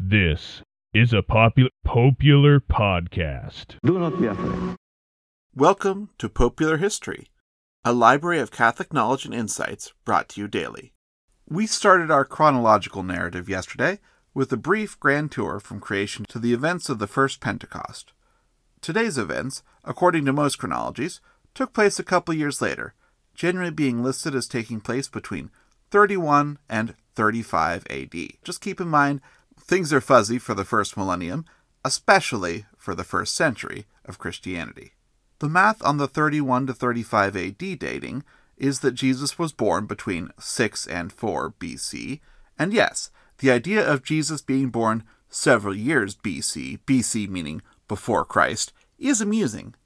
This is a popular popular podcast. Do not be afraid. Welcome to Popular History, a library of Catholic knowledge and insights brought to you daily. We started our chronological narrative yesterday with a brief grand tour from creation to the events of the first Pentecost. Today's events, according to most chronologies, took place a couple years later, generally being listed as taking place between 31 and 35 AD. Just keep in mind, things are fuzzy for the first millennium, especially for the first century of Christianity. The math on the 31 to 35 AD dating is that Jesus was born between 6 and 4 BC, and yes, the idea of Jesus being born several years BC, BC meaning before Christ, is amusing.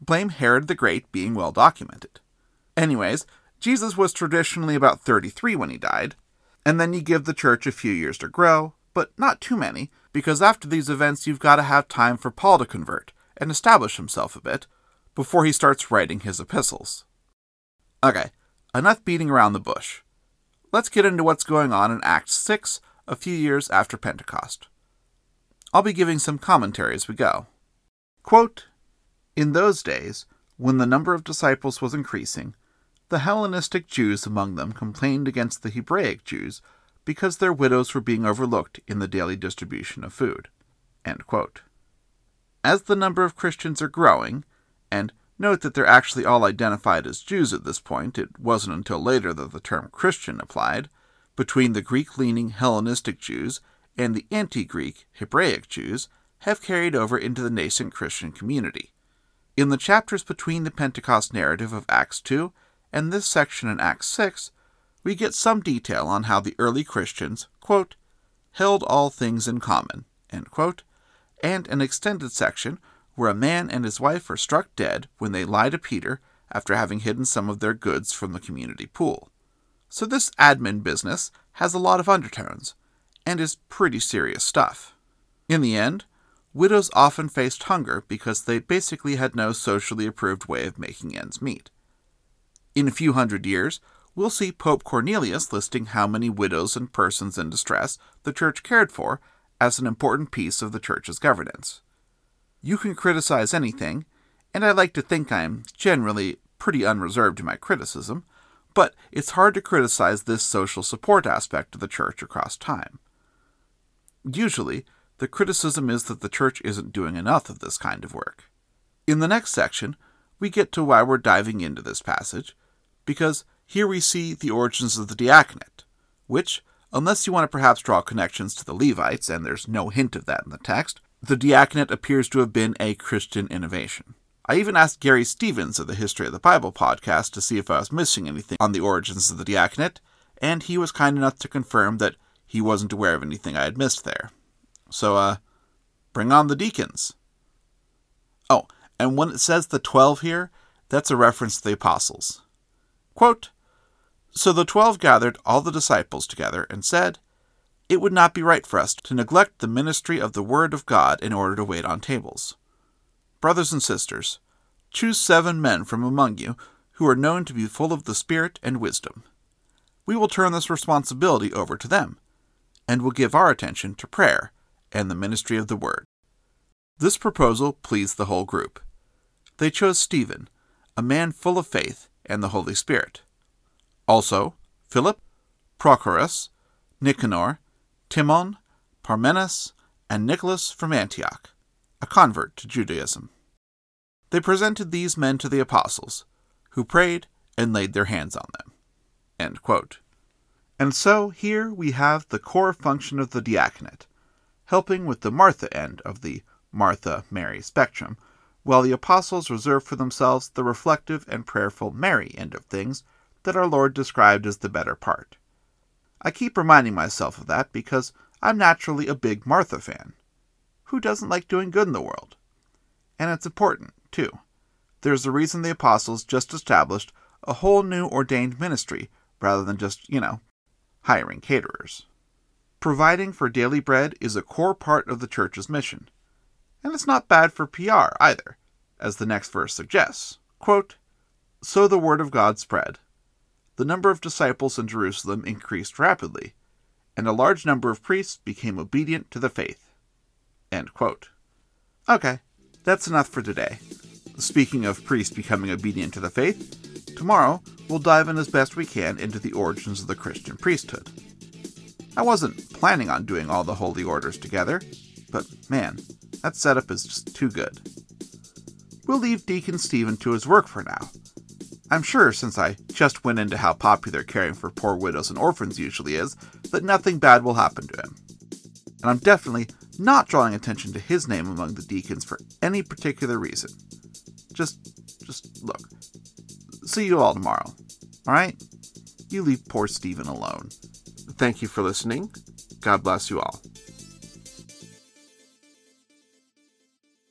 Blame Herod the Great being well documented. Anyways, Jesus was traditionally about 33 when he died, and then you give the church a few years to grow, but not too many, because after these events you've got to have time for Paul to convert and establish himself a bit before he starts writing his epistles. Okay, enough beating around the bush. Let's get into what's going on in Acts 6, a few years after Pentecost. I'll be giving some commentary as we go. Quote, In those days, when the number of disciples was increasing, the Hellenistic Jews among them complained against the Hebraic Jews because their widows were being overlooked in the daily distribution of food. As the number of Christians are growing, and note that they're actually all identified as Jews at this point, it wasn't until later that the term Christian applied, between the Greek leaning Hellenistic Jews and the anti Greek Hebraic Jews have carried over into the nascent Christian community. In the chapters between the Pentecost narrative of Acts 2 and this section in Acts 6, we get some detail on how the early Christians, quote, held all things in common, quote, and an extended section where a man and his wife are struck dead when they lie to Peter after having hidden some of their goods from the community pool. So this admin business has a lot of undertones and is pretty serious stuff. In the end, widows often faced hunger because they basically had no socially approved way of making ends meet. In a few hundred years, we'll see Pope Cornelius listing how many widows and persons in distress the Church cared for as an important piece of the Church's governance. You can criticize anything, and I like to think I'm generally pretty unreserved in my criticism, but it's hard to criticize this social support aspect of the Church across time. Usually, the criticism is that the Church isn't doing enough of this kind of work. In the next section, we get to why we're diving into this passage, because here we see the origins of the diaconate, which, unless you want to perhaps draw connections to the Levites, and there's no hint of that in the text, the diaconate appears to have been a Christian innovation. I even asked Gary Stevens of the History of the Bible podcast to see if I was missing anything on the origins of the diaconate, and he was kind enough to confirm that he wasn't aware of anything I had missed there. So, uh, bring on the deacons. Oh, and when it says the twelve here, that's a reference to the apostles. Quote, so the twelve gathered all the disciples together and said, It would not be right for us to neglect the ministry of the Word of God in order to wait on tables. Brothers and sisters, choose seven men from among you who are known to be full of the Spirit and wisdom. We will turn this responsibility over to them, and will give our attention to prayer and the ministry of the Word. This proposal pleased the whole group. They chose Stephen, a man full of faith and the Holy Spirit. Also, Philip, Prochorus, Nicanor, Timon, Parmenas, and Nicholas from Antioch, a convert to Judaism. They presented these men to the apostles, who prayed and laid their hands on them. And so here we have the core function of the diaconate, helping with the Martha end of the Martha Mary spectrum, while the apostles reserved for themselves the reflective and prayerful Mary end of things that our Lord described as the better part. I keep reminding myself of that because I'm naturally a big Martha fan. Who doesn't like doing good in the world? And it's important, too. There's a reason the apostles just established a whole new ordained ministry rather than just, you know, hiring caterers. Providing for daily bread is a core part of the church's mission. And it's not bad for PR either, as the next verse suggests. Quote, so the word of God spread. The number of disciples in Jerusalem increased rapidly, and a large number of priests became obedient to the faith. Okay, that's enough for today. Speaking of priests becoming obedient to the faith, tomorrow we'll dive in as best we can into the origins of the Christian priesthood. I wasn't planning on doing all the holy orders together, but man, that setup is just too good. We'll leave Deacon Stephen to his work for now. I'm sure, since I just went into how popular caring for poor widows and orphans usually is, that nothing bad will happen to him. And I'm definitely not drawing attention to his name among the deacons for any particular reason. Just, just look. See you all tomorrow. All right? You leave poor Stephen alone. Thank you for listening. God bless you all.